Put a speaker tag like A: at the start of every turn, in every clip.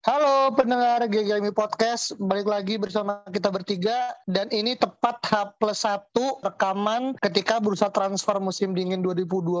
A: Halo pendengar GGMI Podcast, balik lagi bersama kita bertiga. Dan ini tepat H plus 1 rekaman ketika bursa transfer musim dingin 2022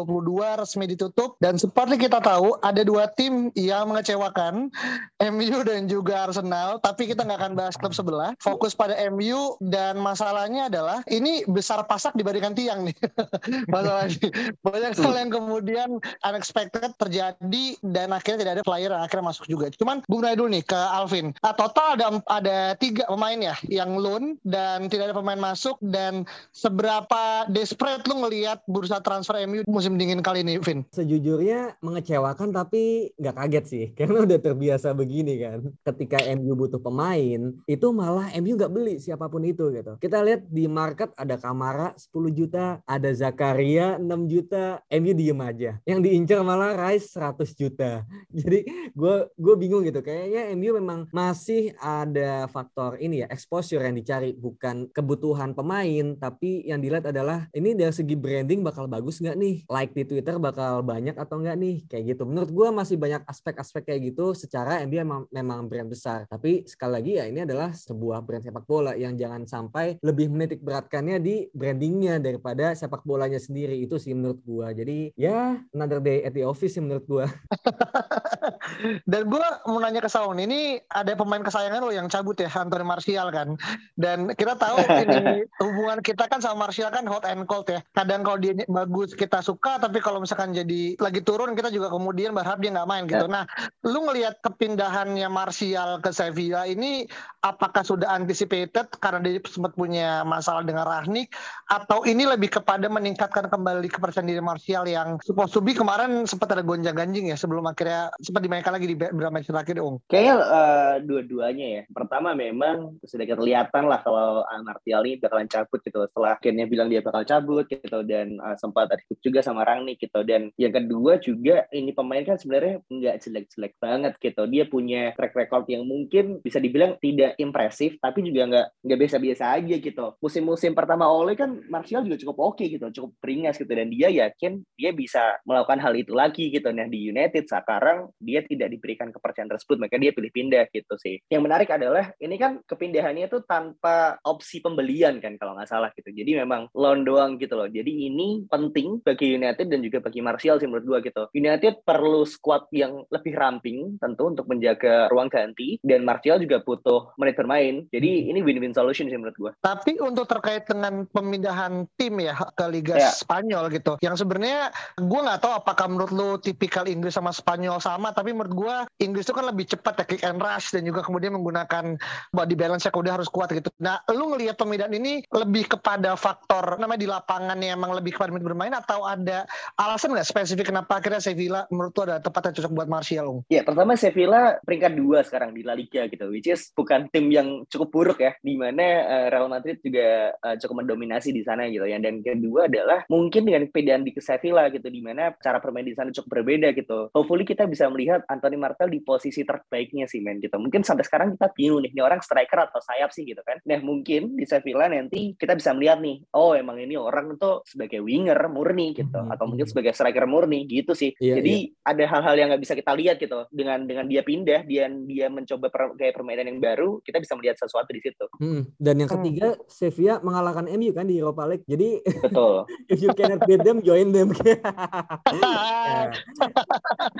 A: resmi ditutup. Dan seperti kita tahu ada dua tim yang mengecewakan MU dan juga Arsenal. Tapi kita nggak akan bahas klub sebelah. Fokus pada MU dan masalahnya adalah ini besar pasak dibandingkan tiang nih. Masalahnya banyak hal yang kemudian unexpected terjadi dan akhirnya tidak ada player yang akhirnya masuk juga. Cuman Bung mulai dulu nih ke Alvin. Ah, total ada ada tiga pemain ya yang loan dan tidak ada pemain masuk dan seberapa desperate lu ngelihat bursa transfer MU musim dingin kali ini, Vin?
B: Sejujurnya mengecewakan tapi nggak kaget sih karena udah terbiasa begini kan. Ketika MU butuh pemain itu malah MU nggak beli siapa pun itu gitu. Kita lihat di market ada Kamara 10 juta, ada Zakaria 6 juta, MU diem aja. Yang diincar malah Rice 100 juta. Jadi gue gue bingung gitu kayak kayaknya MU memang masih ada faktor ini ya exposure yang dicari bukan kebutuhan pemain tapi yang dilihat adalah ini dari segi branding bakal bagus nggak nih? Like di Twitter bakal banyak atau nggak nih? Kayak gitu. Menurut gue masih banyak aspek-aspek kayak gitu secara MU memang, memang brand besar. Tapi sekali lagi ya ini adalah sebuah brand sepak bola yang jangan sampai lebih menitik beratkannya di brandingnya daripada sepak bolanya sendiri. Itu sih menurut gue jadi ya another day at the office sih menurut gue
A: dan gue mau nanya ke Saung ini ada pemain kesayangan lo yang cabut ya Anthony Martial kan? Dan kita tahu ini hubungan kita kan sama Martial kan hot and cold ya. Kadang kalau dia bagus kita suka tapi kalau misalkan jadi lagi turun kita juga kemudian berharap dia nggak main gitu. Nah lu ngelihat kepindahannya Martial ke Sevilla ini apakah sudah anticipated karena dia sempat punya masalah dengan Rahnik atau ini lebih kepada meningkatkan kembali kepercayaan diri Martial yang supposed to be? Kemarin sempat ada gonjang ganjing ya sebelum akhirnya sempat dimainkan lagi di beberapa match terakhir Ung
C: Kayaknya uh, dua-duanya ya. Pertama memang sudah kelihatan lah kalau Martial ini bakalan cabut gitu. Setelah akhirnya bilang dia bakal cabut gitu dan uh, sempat ada juga sama Rangnick gitu. Dan yang kedua juga ini pemain kan sebenarnya nggak jelek-jelek banget gitu. Dia punya track record yang mungkin bisa dibilang tidak impresif tapi juga nggak nggak biasa-biasa aja gitu. Musim-musim pertama Ole kan Martial juga cukup oke okay, gitu, cukup beringas gitu dan dia yakin dia bisa melakukan hal itu lagi gitu. Nah di United sekarang dia tidak diberikan kepercayaan tersebut makanya dia pilih pindah gitu sih. Yang menarik adalah ini kan kepindahannya itu tanpa opsi pembelian kan kalau nggak salah gitu. Jadi memang loan doang gitu loh. Jadi ini penting bagi United dan juga bagi Martial sih menurut gua gitu. United perlu squad yang lebih ramping tentu untuk menjaga ruang ganti dan Martial juga butuh menit bermain. Jadi ini win-win solution sih menurut gua.
A: Tapi untuk terkait dengan pemindahan tim ya ke Liga ya. Spanyol gitu, yang sebenarnya gua nggak tahu apakah menurut lu tipikal Inggris sama Spanyol sama, tapi menurut gua Inggris itu kan lebih cepat ya kick and rush dan juga kemudian menggunakan body balance yang udah harus kuat gitu. Nah, lu ngelihat pemindahan ini lebih kepada faktor namanya di lapangan yang emang lebih kepada bermain atau ada alasan nggak spesifik kenapa akhirnya Sevilla menurut lu ada tempat yang cocok buat Martial?
C: Ya, pertama Sevilla peringkat dua sekarang di La Liga gitu, which is bukan tim yang cukup buruk ya, di mana uh, Real Madrid juga uh, cukup mendominasi di sana gitu ya. Dan kedua adalah mungkin dengan pindahan di Sevilla gitu, di mana cara bermain di sana cukup berbeda gitu. Hopefully kita bisa melihat Anthony Martial di posisi terbaiknya sih men gitu. Mungkin sampai sekarang kita bingung nih, ini orang striker atau sayap sih gitu kan. Nah mungkin di Sevilla nanti kita bisa melihat nih, oh emang ini orang tuh sebagai winger murni gitu, hmm. atau mungkin sebagai striker murni gitu sih. Yeah, Jadi yeah. ada hal-hal yang nggak bisa kita lihat gitu. Dengan dengan dia pindah, dia dia mencoba per, gaya permainan yang baru, kita bisa melihat sesuatu di situ.
B: Hmm. Dan yang ketiga, hmm. Sevilla mengalahkan MU kan di Europa League. Jadi
C: betul.
B: if you cannot beat them, join them.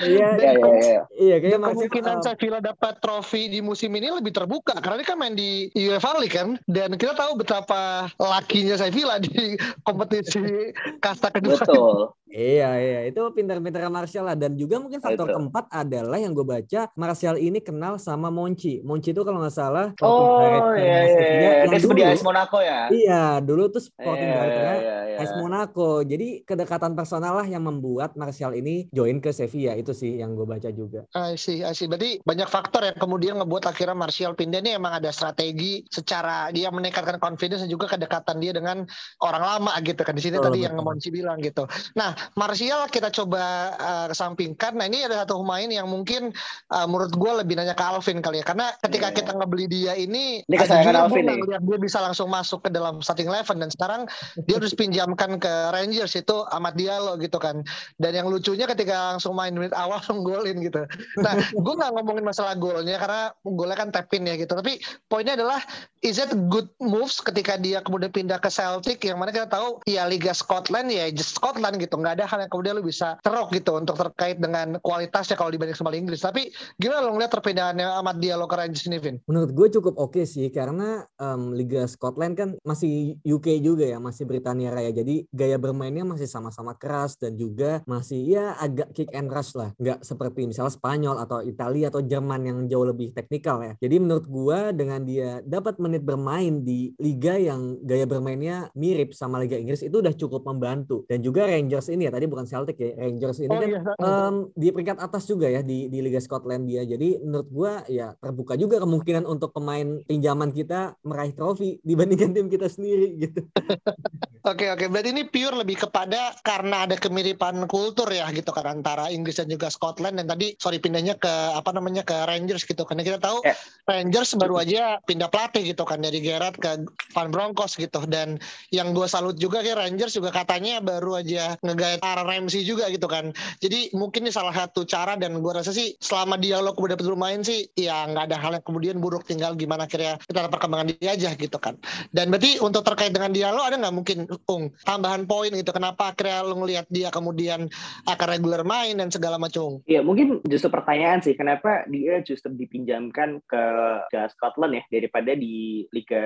A: Iya, iya, iya. Iya, kayaknya kemungkinan Sevilla dapat trofi di musim ini lebih terbuka karena ini kan main di UEFA League kan dan kita tahu betapa lakinya Sevilla di kompetisi kasta kedua.
C: Betul.
B: Iya, iya. Itu pintar-pintar Martial lah. Dan juga mungkin faktor
C: Itu.
B: keempat adalah yang gue baca, Martial ini kenal sama Monchi. Monchi itu kalau nggak salah
C: Oh iya iya. Iya.
B: yang
C: Dia seperti AS Monaco ya.
B: Iya, dulu tuh sporting
C: Iya, iya, iya.
B: AS Monaco. Jadi kedekatan personal lah yang membuat Martial ini join ke Sevilla. Itu sih yang gue baca juga.
A: I see, I see. Berarti banyak faktor yang kemudian ngebuat akhirnya Martial pindah ini emang ada strategi secara dia meningkatkan confidence dan juga kedekatan dia dengan orang lama gitu kan. Di sini
B: Betul,
A: tadi yang
B: betul.
A: Monci bilang gitu. Nah, Martial kita coba uh, kesampingkan. Nah, ini ada satu pemain yang mungkin uh, menurut gue lebih nanya ke Alvin kali ya. Karena ketika
C: Iya.
A: kita ngebeli dia ini,
C: Ini Alvin nih.
A: ngeliat dia bisa langsung masuk ke dalam starting eleven dan sekarang dia harus pinjamkan ke Rangers itu Amat Diallo gitu kan. Dan yang lucunya ketika langsung main menit awal golin gitu. Nah, gue nggak ngomongin masalah golnya karena golnya kan tap in ya gitu. Tapi poinnya adalah is it good moves ketika dia kemudian pindah ke Celtic yang mana kita tahu ya Liga Scotland ya just Scotland gitu. Nggak ada hal yang kemudian lu bisa terok gitu untuk terkait dengan kualitasnya kalau dibanding sama Inggris. Tapi gimana lo ngeliat perpindahannya Amat Diallo ke Rangers Vin?
B: Menurut gue cukup oke sih karena em, Liga Scotland kan masih UK juga ya, masih Britania Raya. Jadi gaya bermainnya masih sama-sama keras dan juga masih ya agak kick and rush lah. Nggak seperti misalnya Spanyol atau Italia atau Jerman yang jauh lebih teknikal ya. Jadi menurut gue dengan dia dapat menit bermain di liga yang gaya bermainnya mirip sama Liga Inggris itu udah cukup membantu. Dan juga Rangers ini ya, tadi bukan Celtic ya, Rangers ini kan
A: iya.
B: Em, di peringkat atas juga ya di di Liga Scotland dia. Jadi menurut gua ya terbuka juga kemungkinan untuk pemain pinjaman kita meraih trofi dibandingkan tim kita sendiri gitu.
A: Oke oke, berarti ini pure lebih kepada karena ada kemiripan kultur ya gitu kan antara Inggris dan juga Scotland. Dan tadi sorry pindahnya ke apa namanya ke Rangers gitu karena kita tahu
C: Ya.
A: Rangers baru aja pindah pelatih gitu kan dari Gerrard ke Van Bronckhorst gitu. Dan yang gue salut juga kayak Rangers juga katanya baru aja ngegait Aaron Ramsey juga gitu kan. Jadi mungkin ini salah satu cara dan gue rasa sih selama dialog udah bermain sih ya nggak ada hal yang kemudian buruk. Tinggal gimana akhirnya kita perkembangan dia aja gitu kan. Dan berarti untuk terkait dengan dialog ada nggak mungkin Ung tambahan poin gitu kenapa akhirnya lu ngelihat dia kemudian akan regular main dan segala macam
C: Iya, mungkin justru pertanyaan sih, kenapa dia justru dipinjamkan ke, ke Scotland ya, daripada di Liga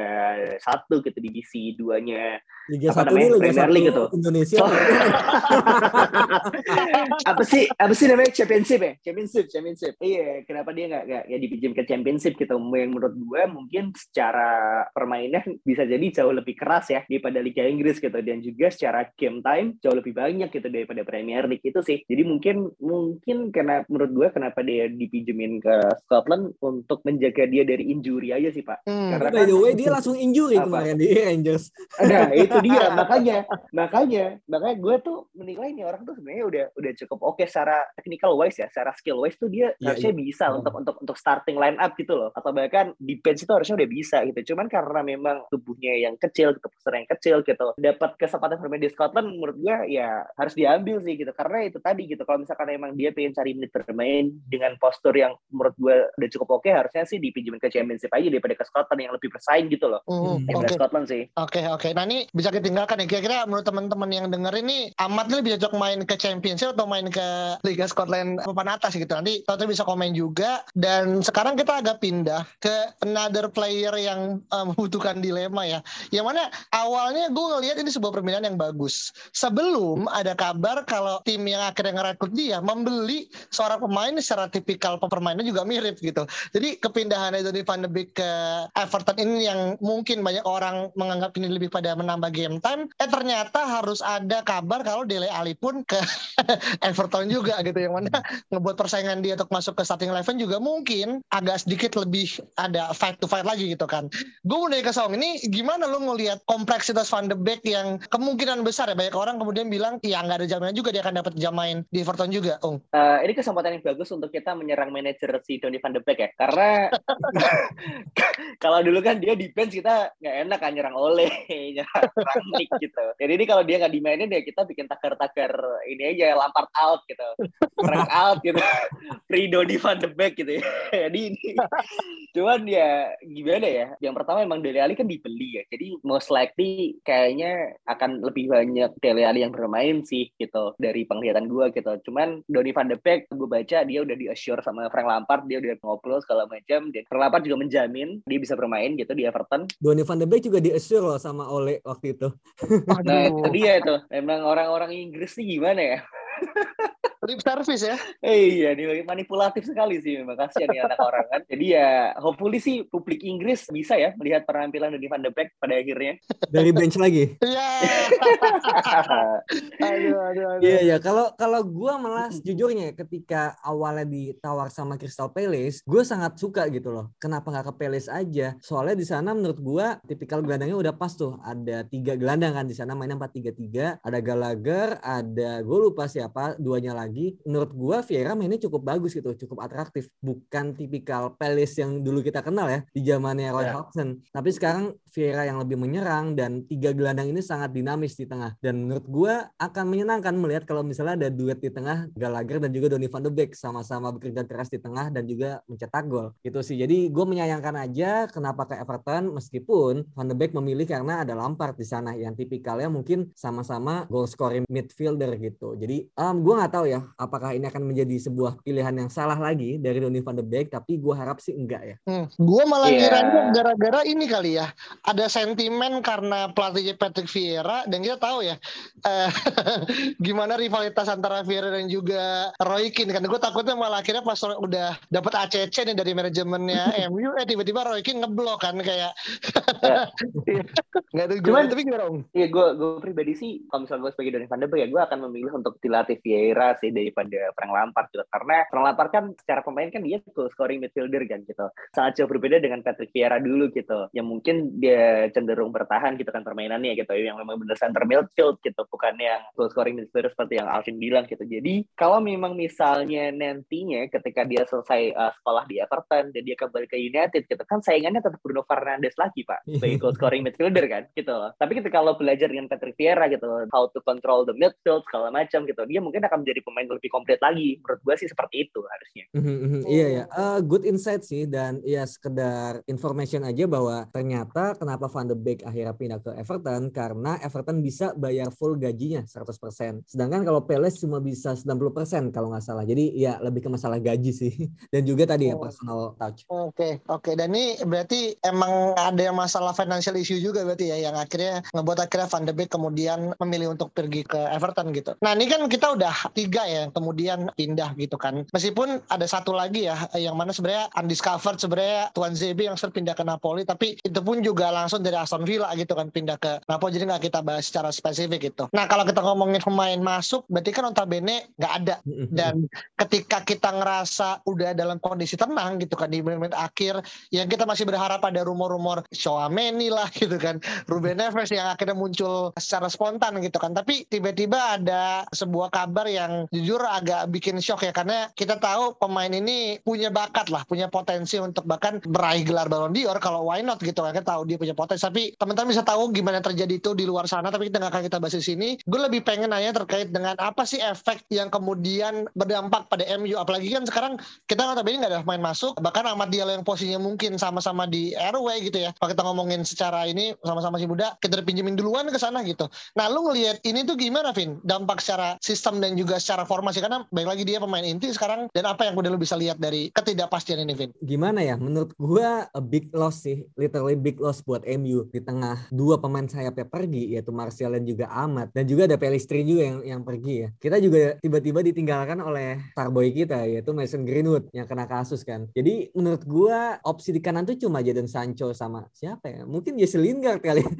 C: 1 gitu, divisi 2-nya.
B: Liga
C: Apa
B: satu
C: namanya?
B: ini Liga
C: Premier League itu.
B: Indonesia.
C: So- apa sih apa sih namanya championship ya championship championship iya kenapa dia nggak nggak ya dipinjam ke championship gitu yang menurut gue mungkin secara permainan bisa jadi jauh lebih keras ya daripada Liga Inggris gitu dan juga secara game time jauh lebih banyak gitu daripada Premier League itu sih jadi mungkin mungkin karena menurut gue kenapa dia dipinjemin ke Scotland untuk menjaga dia dari injury aja sih pak
A: Hmm.
C: Karena
B: By the way dia langsung injury
C: Apa?
B: kemarin di Rangers.
C: Nah itu dia makanya makanya makanya gue tuh menilai nih orang tuh sebenarnya udah udah cukup oke secara technical wise ya secara skill wise tuh dia
B: Iya,
C: harusnya
B: iya.
C: bisa
B: Iya.
C: untuk untuk untuk starting line up gitu loh atau bahkan di bench itu harusnya udah bisa gitu cuman karena memang tubuhnya yang kecil gitu postur yang kecil gitu dapat kesempatan bermain di Scotland menurut gue ya harus diambil sih gitu karena itu tadi gitu kalau misalkan emang dia pengen cari menit bermain dengan postur yang menurut gue udah cukup oke harusnya sih dipinjemin ke Championship aja daripada ke Scotland yang lebih bersaing gitu loh
A: Oke
C: daripada Scotland sih
A: Oke oke. Nah ini bisa ditinggalkan ya. Kira-kira menurut teman-teman yang denger ini Amat bisa cocok main ke Championship atau main ke Liga Scotland papan atas gitu. Nanti tentu bisa komen juga. Dan sekarang kita agak pindah ke another player yang eh, membutuhkan dilema ya. Yang mana awalnya gue ngelihat ini sebuah permainan yang bagus. Sebelum ada kabar kalau tim yang akhirnya ngerekrut dia membeli seorang pemain secara tipikal permainan juga mirip gitu. Jadi kepindahan Donny van de Beek ke Everton ini yang mungkin banyak orang menganggap ini lebih pada menambah game time. Eh ternyata harus ada kabar kalau Dele Alli pun ke Everton juga gitu. Yang mana ngebuat persaingan dia untuk masuk ke starting eleven juga mungkin agak sedikit lebih ada fight to fight lagi gitu kan. Gue mau nanya ke Song, ini gimana lu ngelihat kompleksitas Van de Beek yang kemungkinan besar ya banyak orang kemudian bilang ya nggak ada jaminan juga dia akan dapat jam main di Everton juga, Ung.
C: Eh, ini kesempatan yang bagus untuk kita menyerang manajer si Donny van de Beek ya. Karena kalau dulu kan dia di bench kita nggak enak kan nyerang oleh, nyerang Rangnick gitu. Jadi ini kalau dia nggak dimainin ya kita bikin tagar-tagar ini aja lampart out gitu. Frank out gitu. Prido di Van de Beek gitu ya. Jadi ini cuman ya gimana ya? Yang pertama emang Dele Ali kan dibeli ya. Jadi most likely kayaknya akan lebih banyak Dele Ali yang bermain sih gitu dari penglihatan gue gitu. Cuman Donny Van de Beek gue baca dia udah di assure sama Frank Lampard, dia udah ngobrol segala macam dan Frank Lampard juga menjamin dia bisa bermain gitu di Everton.
B: Donny Van de Beek juga di assure loh sama Ole waktu itu.
C: nah, itu dia tuh. Emang orang-orang Inggris nih gimana ya?
A: lip service ya.
C: Eh, iya, ini manipulatif sekali sih memang kasihan ya anak orang kan. Jadi ya hopefully sih publik Inggris bisa ya melihat penampilan dari Van de Beek pada akhirnya.
B: Dari bench lagi.
A: Iya. aduh, aduh, aduh.
B: Iya, iya. Kalau kalau gua malah sejujurnya ketika awalnya ditawar sama Crystal Palace, gue sangat suka gitu loh. Kenapa nggak ke Palace aja? Soalnya di sana menurut gua tipikal gelandangnya udah pas tuh. Ada tiga gelandang kan di sana mainnya empat tiga tiga. Ada Gallagher, ada gue lupa siapa, duanya lagi lagi menurut gua Vieira mainnya cukup bagus gitu cukup atraktif. Bukan tipikal Palace yang dulu kita kenal ya di zamannya Roy yeah. Hodgson. Tapi sekarang Vieira yang lebih menyerang dan tiga gelandang ini sangat dinamis di tengah. Dan menurut gua akan menyenangkan melihat kalau misalnya ada duet di tengah Gallagher dan juga Donny van de Beek sama-sama bekerja keras di tengah dan juga mencetak gol. Gitu sih. Jadi gue menyayangkan aja kenapa ke Everton meskipun van de Beek memilih karena ada Lampard di sana yang tipikalnya mungkin sama-sama goal scoring midfielder gitu. Jadi um, gue nggak tahu ya apakah ini akan menjadi sebuah pilihan yang salah lagi dari Donny van de Beek tapi gue harap sih enggak ya
A: hmm. gue malah yeah. kiranya gara-gara ini kali ya ada sentimen karena pelatihnya Patrick Vieira dan kita tahu ya eh, gimana rivalitas antara Vieira dan juga Roy Keane kan gue takutnya malah akhirnya pas udah dapat ACC nih dari manajemennya MU eh tiba-tiba Roy Keane ngeblok kan kayak nggak ada
C: Cuman, tapi gimana om? Iya gue gue pribadi sih kalau misalnya gue sebagai Donny van de Beek ya gue akan memilih untuk dilatih Vieira sih daripada Frank Lampard gitu. Karena Frank Lampard kan secara pemain kan dia tuh scoring midfielder kan gitu. Sangat jauh berbeda dengan Patrick Vieira dulu gitu. Yang mungkin dia cenderung bertahan gitu kan permainannya gitu. Yang memang benar center midfield gitu. Bukan yang goal scoring midfielder seperti yang Alvin bilang gitu. Jadi kalau memang misalnya nantinya ketika dia selesai uh, sekolah di Everton dan dia kembali ke United gitu kan saingannya tetap Bruno Fernandes lagi Pak. Sebagai goal scoring midfielder kan gitu. Tapi ketika kalau belajar dengan Patrick Vieira gitu. How to control the midfield segala macam gitu. Dia mungkin akan menjadi pemain lebih komplit lagi. Menurut gue sih seperti itu harusnya.
B: Mm-hmm, iya ya, uh, good insight sih dan ya sekedar information aja bahwa ternyata kenapa Van de Beek akhirnya pindah ke Everton karena Everton bisa bayar full gajinya 100%. Sedangkan kalau Palace cuma bisa 90% kalau nggak salah. Jadi ya lebih ke masalah gaji sih dan juga tadi ya oh. ya personal touch.
A: Oke, okay, oke. Okay. Dan ini berarti emang ada masalah financial issue juga berarti ya yang akhirnya ngebuat akhirnya Van de Beek kemudian memilih untuk pergi ke Everton gitu. Nah, ini kan kita udah tiga ya yang kemudian pindah gitu kan. Meskipun ada satu lagi ya yang mana sebenarnya undiscovered sebenarnya Tuan ZB yang pindah ke Napoli tapi itu pun juga langsung dari Aston Villa gitu kan pindah ke Napoli jadi nggak kita bahas secara spesifik gitu. Nah kalau kita ngomongin pemain masuk berarti kan notabene nggak ada dan ketika kita ngerasa udah dalam kondisi tenang gitu kan di menit-menit akhir yang kita masih berharap ada rumor-rumor Shoameni lah gitu kan Ruben Neves yang akhirnya muncul secara spontan gitu kan tapi tiba-tiba ada sebuah kabar yang jujur agak bikin shock ya karena kita tahu pemain ini punya bakat lah, punya potensi untuk bahkan meraih gelar Ballon d'Or kalau why not gitu kan kita tahu dia punya potensi tapi teman-teman bisa tahu gimana terjadi itu di luar sana tapi kita nggak akan kita bahas di sini. Gue lebih pengen nanya terkait dengan apa sih efek yang kemudian berdampak pada MU apalagi kan sekarang kita nggak tahu ini nggak ada main masuk bahkan Ahmad Diallo yang posisinya mungkin sama-sama di RW gitu ya. Kalau kita ngomongin secara ini sama-sama si muda kita pinjemin duluan ke sana gitu. Nah lu ngelihat ini tuh gimana Vin? Dampak secara sistem dan juga secara formasi karena baik lagi dia pemain inti sekarang dan apa yang udah lu bisa lihat dari ketidakpastian ini Vin?
B: Gimana ya? Menurut gua a big loss sih literally big loss buat MU di tengah dua pemain sayapnya pergi yaitu Martial dan juga Ahmad dan juga ada Pelistri juga yang yang pergi ya. Kita juga tiba-tiba ditinggalkan oleh starboy kita yaitu Mason Greenwood yang kena kasus kan. Jadi menurut gua opsi di kanan tuh cuma Jadon Sancho sama siapa ya? Mungkin Jesse Lingard kali.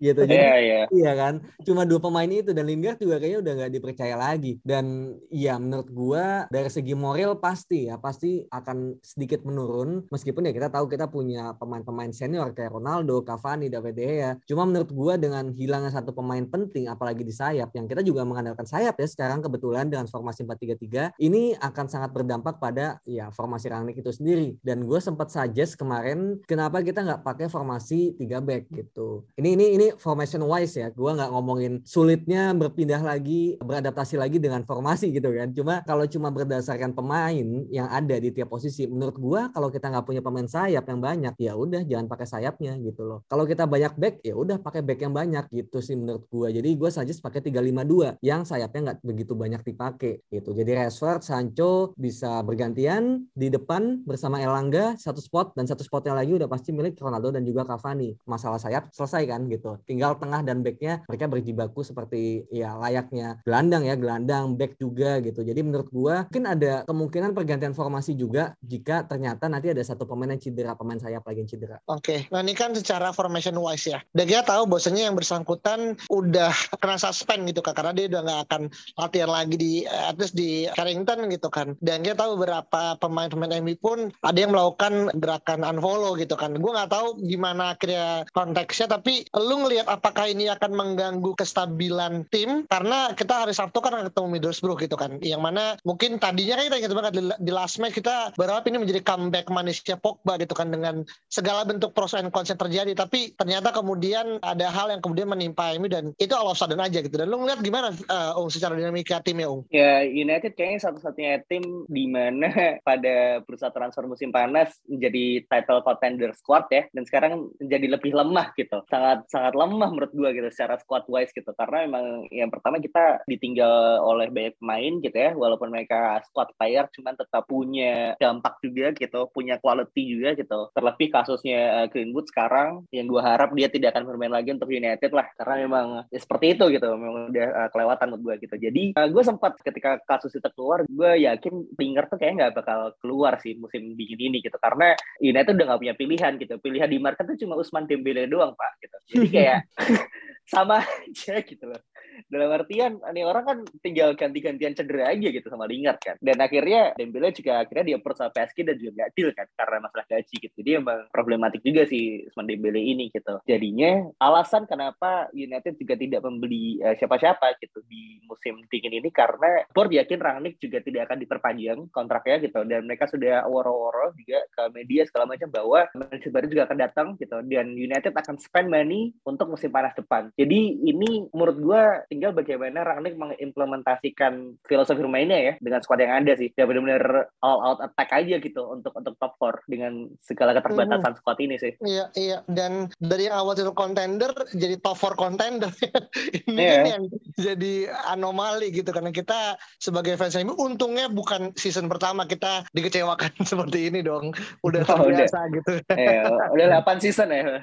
B: Gitu jadi yeah, yeah. iya kan? Cuma dua pemain itu dan Lingard juga kayaknya udah nggak dipercaya lagi dan ya menurut gua dari segi moral pasti ya pasti akan sedikit menurun meskipun ya kita tahu kita punya pemain-pemain senior kayak Ronaldo, Cavani, David De Gea. Cuma menurut gua dengan hilangnya satu pemain penting apalagi di sayap yang kita juga mengandalkan sayap ya sekarang kebetulan dengan formasi 4-3-3 ini akan sangat berdampak pada ya formasi Rangnick itu sendiri dan gue sempat suggest kemarin kenapa kita nggak pakai formasi 3 back gitu. Ini ini ini formation wise ya. Gua nggak ngomongin sulitnya berpindah lagi beradaptasi lagi dengan formasi gitu kan. Cuma kalau cuma berdasarkan pemain yang ada di tiap posisi, menurut gua kalau kita nggak punya pemain sayap yang banyak, ya udah jangan pakai sayapnya gitu loh. Kalau kita banyak back, ya udah pakai back yang banyak gitu sih menurut gua. Jadi gua saja pakai 352 yang sayapnya nggak begitu banyak dipakai gitu. Jadi Rashford, Sancho bisa bergantian di depan bersama Elangga satu spot dan satu spotnya lagi udah pasti milik Ronaldo dan juga Cavani. Masalah sayap selesai kan gitu. Tinggal tengah dan backnya mereka berjibaku seperti ya layaknya gelandang ya, gelandang back juga gitu. Jadi menurut gua mungkin ada kemungkinan pergantian formasi juga jika ternyata nanti ada satu pemain yang cedera, pemain sayap lagi yang cedera.
A: Oke, okay. nah ini kan secara formation wise ya. Dan kita tahu bahwasanya yang bersangkutan udah kena suspend gitu kan karena dia udah nggak akan latihan lagi di at least di Carrington gitu kan. Dan kita tahu beberapa pemain-pemain MU pun ada yang melakukan gerakan unfollow gitu kan. Gue nggak tahu gimana akhirnya konteksnya tapi lu ngelihat apakah ini akan mengganggu kestabilan tim karena kita hari Sabtu kan ketemu Middlesbrough gitu kan. Yang mana mungkin tadinya kan kita ingat banget di, di last match kita berharap ini menjadi comeback manisnya Pogba gitu kan dengan segala bentuk pros and cons terjadi tapi ternyata kemudian ada hal yang kemudian menimpa MU dan itu all of sudden aja gitu. Dan lu ngeliat gimana uh, Ung secara dinamika timnya Ung?
C: Ya United kayaknya satu-satunya tim di mana pada bursa transfer musim panas menjadi title contender squad ya dan sekarang menjadi lebih lemah gitu. Sangat sangat lemah menurut gua gitu secara squad wise gitu karena memang yang pertama kita ditinggal oleh banyak pemain gitu ya walaupun mereka squad player cuman tetap punya dampak juga gitu, punya quality juga gitu. Terlebih kasusnya uh, Greenwood sekarang yang gua harap dia tidak akan bermain lagi untuk United lah karena memang ya seperti itu gitu memang udah uh, kelewatan menurut gue gitu. Jadi uh, gue sempat ketika kasus itu keluar gue yakin Lingard tuh kayak nggak bakal keluar sih musim dingin ini gitu karena United udah nggak punya pilihan gitu. Pilihan di market tuh cuma Usman Dembele doang pak gitu. Jadi kayak sama aja gitu loh dalam artian ini orang kan tinggal ganti-gantian cedera aja gitu sama Lingard kan. Dan akhirnya Dembele juga akhirnya dia sama PSG dan juga nggak deal kan karena masalah gaji gitu. Jadi emang problematik juga sih Usman Dembele ini gitu. Jadinya alasan kenapa United juga tidak membeli uh, siapa-siapa gitu di musim dingin ini karena Board yakin Rangnick juga tidak akan diperpanjang kontraknya gitu. Dan mereka sudah woro-woro juga ke media segala macam bahwa manajer baru juga akan datang gitu. Dan United akan spend money untuk musim panas depan. Jadi ini menurut gue tinggal bagaimana Rangnick mengimplementasikan filosofi bermainnya ya dengan squad yang ada sih. Ya benar-benar all out attack aja gitu untuk untuk top 4 dengan segala keterbatasan hmm. squad ini sih.
A: Iya, iya. Dan dari awal itu contender jadi top 4 contender. ini yeah. yang jadi anomali gitu karena kita sebagai fans MU untungnya bukan season pertama kita dikecewakan seperti ini dong. Udah oh, terbiasa udah. gitu.
C: Eh, udah 8 season ya.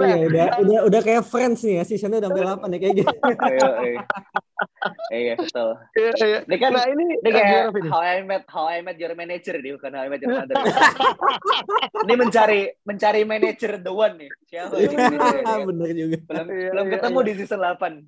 B: iya, udah udah udah kayak Friends nih ya seasonnya udah sampai 8 ya kayak gitu. Iya,
C: iya. Iya betul. Iya, iya. Ini kan nah, ini, ini kayak How I Met How I Met Your Manager nih bukan How I Met Your Mother. ini mencari mencari manager the one nih. Siapa ini?
B: Iya, bener juga.
C: Belum, iya, belum iya, ketemu iya. di season 8.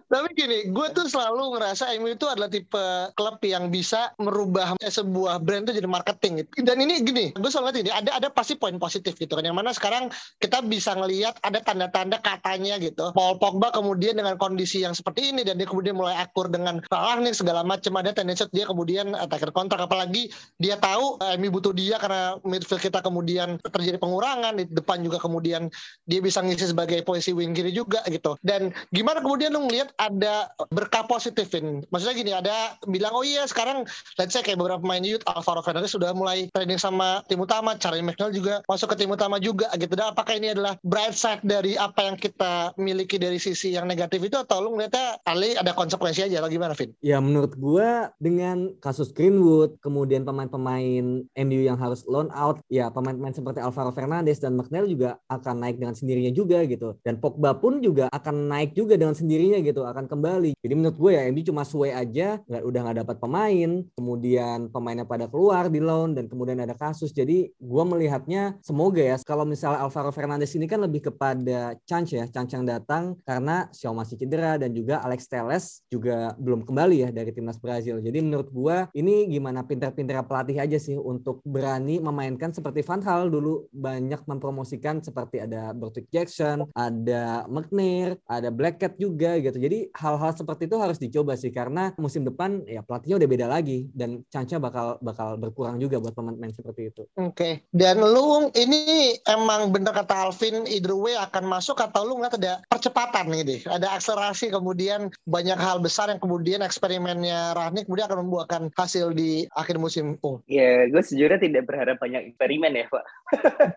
A: Tapi gini, gue tuh selalu ngerasa MU itu adalah tipe klub yang bisa merubah sebuah brand itu jadi marketing. Gitu. Dan ini gini, gue selalu ini ada ada pasti poin positif gitu kan. Yang mana sekarang kita bisa ngelihat ada tanda-tanda katanya gitu. Paul Pogba kemudian dengan kondisi yang seperti ini dan dia kemudian mulai akur dengan nih segala macam ada tendensi dia kemudian akhir kontrak apalagi dia tahu MU butuh dia karena midfield kita kemudian terjadi pengurangan. Di depan juga kemudian dia bisa ngisi sebagai posisi wing kiri juga gitu. Dan gimana kemudian lu ngelihat ada berkah positifin maksudnya gini ada bilang oh iya sekarang let's say kayak beberapa pemain youth Alvaro Fernandez sudah mulai training sama tim utama Charlie McNeil juga masuk ke tim utama juga gitu. Dan apakah ini adalah bright side dari apa yang kita miliki dari sisi yang negatif itu atau lu ngeliatnya Ali ada konsekuensi aja atau gimana Vin?
B: Ya menurut gua dengan kasus Greenwood kemudian pemain-pemain MU yang harus loan out ya pemain-pemain seperti Alvaro Fernandes dan McNeil juga akan naik dengan sendirinya juga gitu. Dan Pogba pun juga akan naik juga dengan sendirinya gitu akan kembali. Jadi menurut gue ya MU cuma suwe aja nggak udah nggak dapat pemain kemudian pemainnya pada keluar di loan dan kemudian ada kasus. Jadi gue melihatnya semoga ya kalau misalnya Alvaro Fernandes ini kan lebih kepada chance ya chance yang datang karena Xiao masih cedera dan juga Alex Teles juga belum kembali ya dari timnas Brazil. Jadi menurut gua ini gimana pinter-pinter pelatih aja sih untuk berani memainkan seperti Van Hal dulu banyak mempromosikan seperti ada Bortik Jackson, ada McNair, ada Blackcat juga gitu. Jadi hal-hal seperti itu harus dicoba sih karena musim depan ya pelatihnya udah beda lagi dan chance bakal bakal berkurang juga buat pemain-pemain seperti itu.
A: Oke. Okay. Dan lu ini emang bener kata Alvin either way akan masuk atau lu nggak ada percepatan nih deh. Ada mengakselerasi kemudian banyak hal besar yang kemudian eksperimennya Rahnik kemudian akan membuahkan hasil di akhir musim. Oh.
C: Ya, gue sejujurnya tidak berharap banyak eksperimen ya, Pak.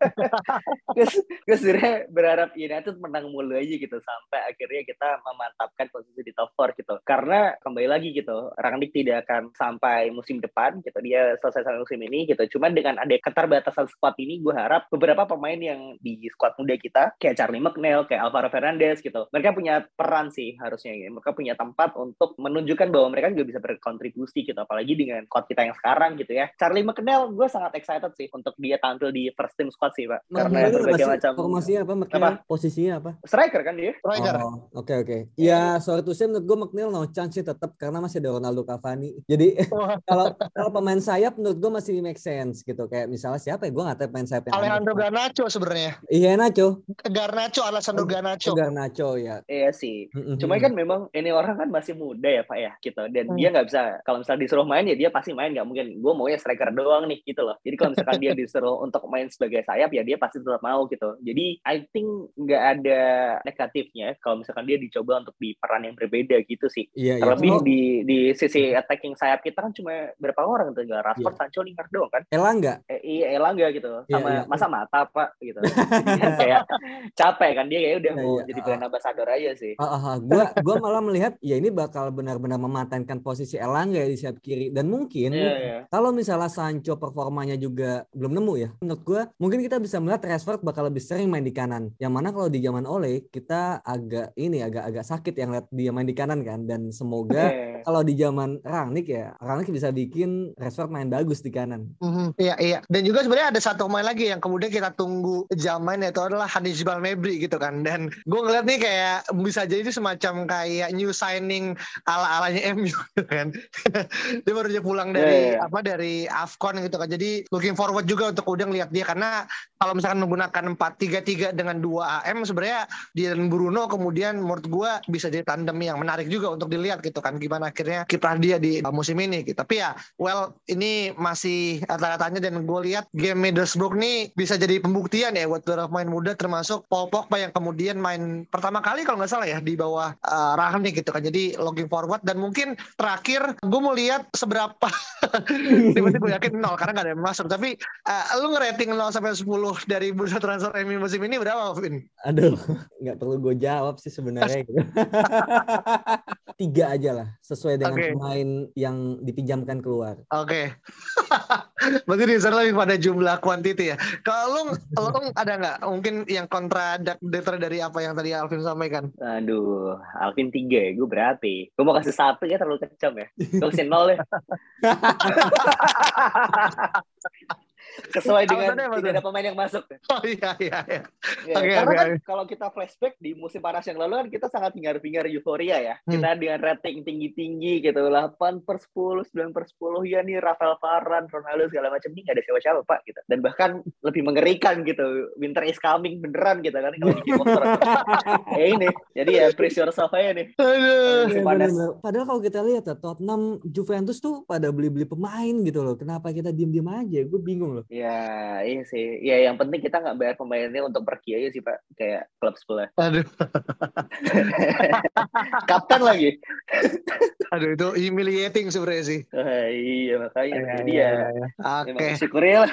C: gue, gue sebenarnya berharap United menang mulu aja gitu sampai akhirnya kita memantapkan posisi di top 4 gitu. Karena kembali lagi gitu, Rangnick tidak akan sampai musim depan gitu. Dia selesai sampai musim ini gitu. Cuman dengan ada keterbatasan squad ini, gue harap beberapa pemain yang di squad muda kita kayak Charlie McNeil, kayak Alvaro Fernandez gitu. Mereka punya peran sih harusnya ya. Mereka punya tempat untuk menunjukkan bahwa mereka juga bisa berkontribusi gitu. Apalagi dengan squad kita yang sekarang gitu ya. Charlie McNeil gue sangat excited sih untuk dia tampil di first team squad sih, Pak. Karena berbagai macam
B: formasinya apa? McNeil, apa? Posisinya apa?
C: Striker kan dia?
A: Striker.
B: Oh, oke okay, oke. Okay. Ya, sorry to say menurut gue McNeil no chance sih tetap karena masih ada Ronaldo Cavani. Jadi kalau kalau pemain sayap menurut gue masih make sense gitu. Kayak misalnya siapa ya? Gue nggak tahu pemain sayap yang
A: Alejandro Garnacho sebenarnya.
B: Iya, Nacho.
A: Garnacho, Alessandro Garnacho.
B: Oh, Garnacho ya.
C: Iya sih. Cuma kan memang ini orang kan masih muda ya Pak ya gitu. Dan mm. dia nggak bisa kalau misalnya disuruh main ya dia pasti main nggak mungkin. Gue maunya striker doang nih gitu loh. Jadi kalau misalkan dia disuruh untuk main sebagai sayap ya dia pasti tetap mau gitu. Jadi I think nggak ada negatifnya kalau misalkan dia dicoba untuk di peran yang berbeda gitu sih.
B: Iya,
C: Terlebih
B: iya.
C: di di sisi attacking sayap kita kan cuma berapa orang tuh? Rashford, iya. Sancho, Lingard doang kan?
B: Elangga.
C: Eh, iya Elangga gitu. Sama iya, iya. masa mata Pak gitu. kayak capek kan dia ya udah iya, mau iya. jadi brand ambassador aja sih.
B: Uh, uh, uh. Gua gua malah melihat ya ini bakal benar-benar mematenkan posisi Elangga ya di sayap kiri dan mungkin yeah, yeah. kalau misalnya Sancho performanya juga belum nemu ya. Menurut gua mungkin kita bisa melihat Rashford bakal lebih sering main di kanan. Yang mana kalau di zaman Ole kita agak ini agak-agak sakit yang lihat dia main di kanan kan dan semoga okay. kalau di zaman Rangnick ya Rangnick bisa bikin Rashford main bagus di kanan.
A: Mm -hmm. Iya iya. Dan juga sebenarnya ada satu pemain lagi yang kemudian kita tunggu zaman yaitu adalah Hanis Mebri gitu kan. Dan gue ngeliat nih kayak bisa jadi semacam kayak new signing ala-alanya MU gitu kan. dia baru aja pulang dari yeah, yeah. apa dari Afcon gitu kan. Jadi looking forward juga untuk udah ngeliat dia karena kalau misalkan menggunakan 4-3-3 dengan 2 AM sebenarnya dia dan Bruno kemudian menurut gue bisa jadi tandem yang menarik juga untuk dilihat gitu kan gimana akhirnya kiprah dia di musim ini gitu. Tapi ya well ini masih rata-ratanya dan gue lihat game Middlesbrough nih bisa jadi pembuktian ya buat beberapa pemain muda termasuk Paul Pogba yang kemudian main pertama kali kalau nggak salah ya di bawah uh, Rangnick gitu kan. Jadi looking forward dan mungkin terakhir gue mau lihat seberapa tiba-tiba gue yakin nol karena nggak ada yang masuk. Tapi uh, lu ngerating 0 sampai 10 dari bursa transfer MU musim ini berapa, Vin?
B: Aduh, nggak perlu gue jawab sih sebenarnya. gitu. Tiga aja lah, sesuai dengan okay. pemain yang dipinjamkan keluar.
A: Oke. Okay. Berarti di sana lebih pada jumlah kuantiti ya. Kalau lu, lu ada nggak mungkin yang kontradiktor dari apa yang tadi Alvin sampaikan?
C: Aduh, Alvin tiga ya, gue berarti. Gue mau kasih satu ya terlalu kecam ya. Gue kasih nol ya. sesuai dengan tidak ada pemain yang masuk.
A: Oh iya iya. iya.
C: Ya, okay, karena okay. kan kalau kita flashback di musim panas yang lalu kan kita sangat hingar-bingar euforia ya. Hmm. Kita dengan rating tinggi-tinggi gitu 8 per 10, 9 per 10 ya nih Rafael Varane, Ronaldo segala macam ini nggak ada siapa-siapa Pak gitu. Dan bahkan lebih mengerikan gitu. Winter is coming beneran gitu kan kalau di ya ini. Jadi ya brace yourself aja nih.
A: Aduh.
B: Ya, Padahal kalau kita lihat ya Tottenham Juventus tuh pada beli-beli pemain gitu loh. Kenapa kita diem-diem aja? Gue bingung loh.
C: Ya, iya sih. Ya, yang penting kita nggak bayar pemainnya untuk pergi aja sih, Pak. Kayak klub sebelah.
A: Aduh.
C: Kapten lagi.
A: Aduh, itu humiliating sebenarnya sih.
C: Uh, iya, makanya. Ya, Jadi ya, ya, ya.
A: Oke.
C: Syukurnya lah.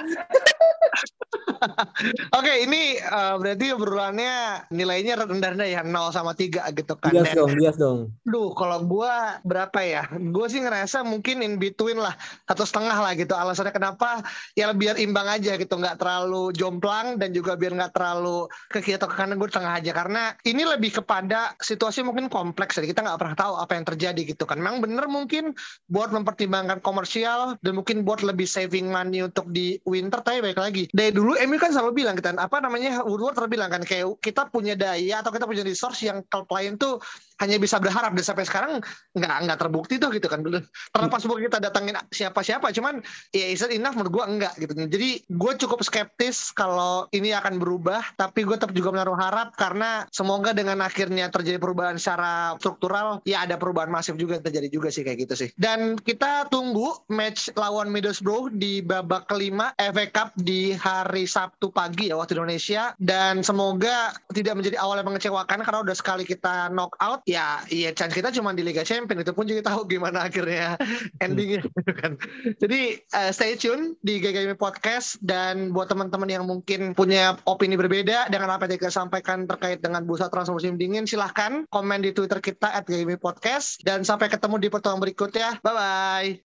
A: Oke, okay, ini uh, berarti obrolannya nilainya rendah-rendah ya 0 sama 3 gitu kan.
B: Bias dong, bias dong.
A: Duh, kalau gua berapa ya? Gua sih ngerasa mungkin in between lah, atau setengah lah gitu. Alasannya kenapa? Ya biar imbang aja gitu, nggak terlalu jomplang dan juga biar nggak terlalu ke kiri atau ke kanan gue tengah aja. Karena ini lebih kepada situasi mungkin kompleks, jadi kita nggak pernah tahu apa yang terjadi gitu kan. Memang bener mungkin buat mempertimbangkan komersial dan mungkin buat lebih saving money untuk di winter, tapi baik lagi. Dari dulu MU kan selalu bilang kita apa namanya Woodward terbilang kan kayak kita punya daya atau kita punya resource yang klien tuh hanya bisa berharap dan sampai sekarang nggak nggak terbukti tuh gitu kan. Belum terlepas bukan kita datangin siapa-siapa cuman ya is it enough? Menurut gue enggak gitu. Jadi gue cukup skeptis kalau ini akan berubah tapi gue tetap juga menaruh harap karena semoga dengan akhirnya terjadi perubahan secara struktural ya ada perubahan masif juga terjadi juga sih kayak gitu sih. Dan kita tunggu match lawan Middlesbrough di babak kelima FA Cup di hari Sabtu pagi ya waktu Indonesia. Dan semoga tidak menjadi awal yang mengecewakan karena udah sekali kita knock ya iya chance kita cuma di Liga Champions itu pun juga tahu gimana akhirnya endingnya gitu kan. Jadi uh, stay tune di GGMI Podcast dan buat teman-teman yang mungkin punya opini berbeda dengan apa yang kita sampaikan terkait dengan bursa transfer musim dingin silahkan komen di Twitter kita at Podcast dan sampai ketemu di pertemuan berikutnya. Bye bye.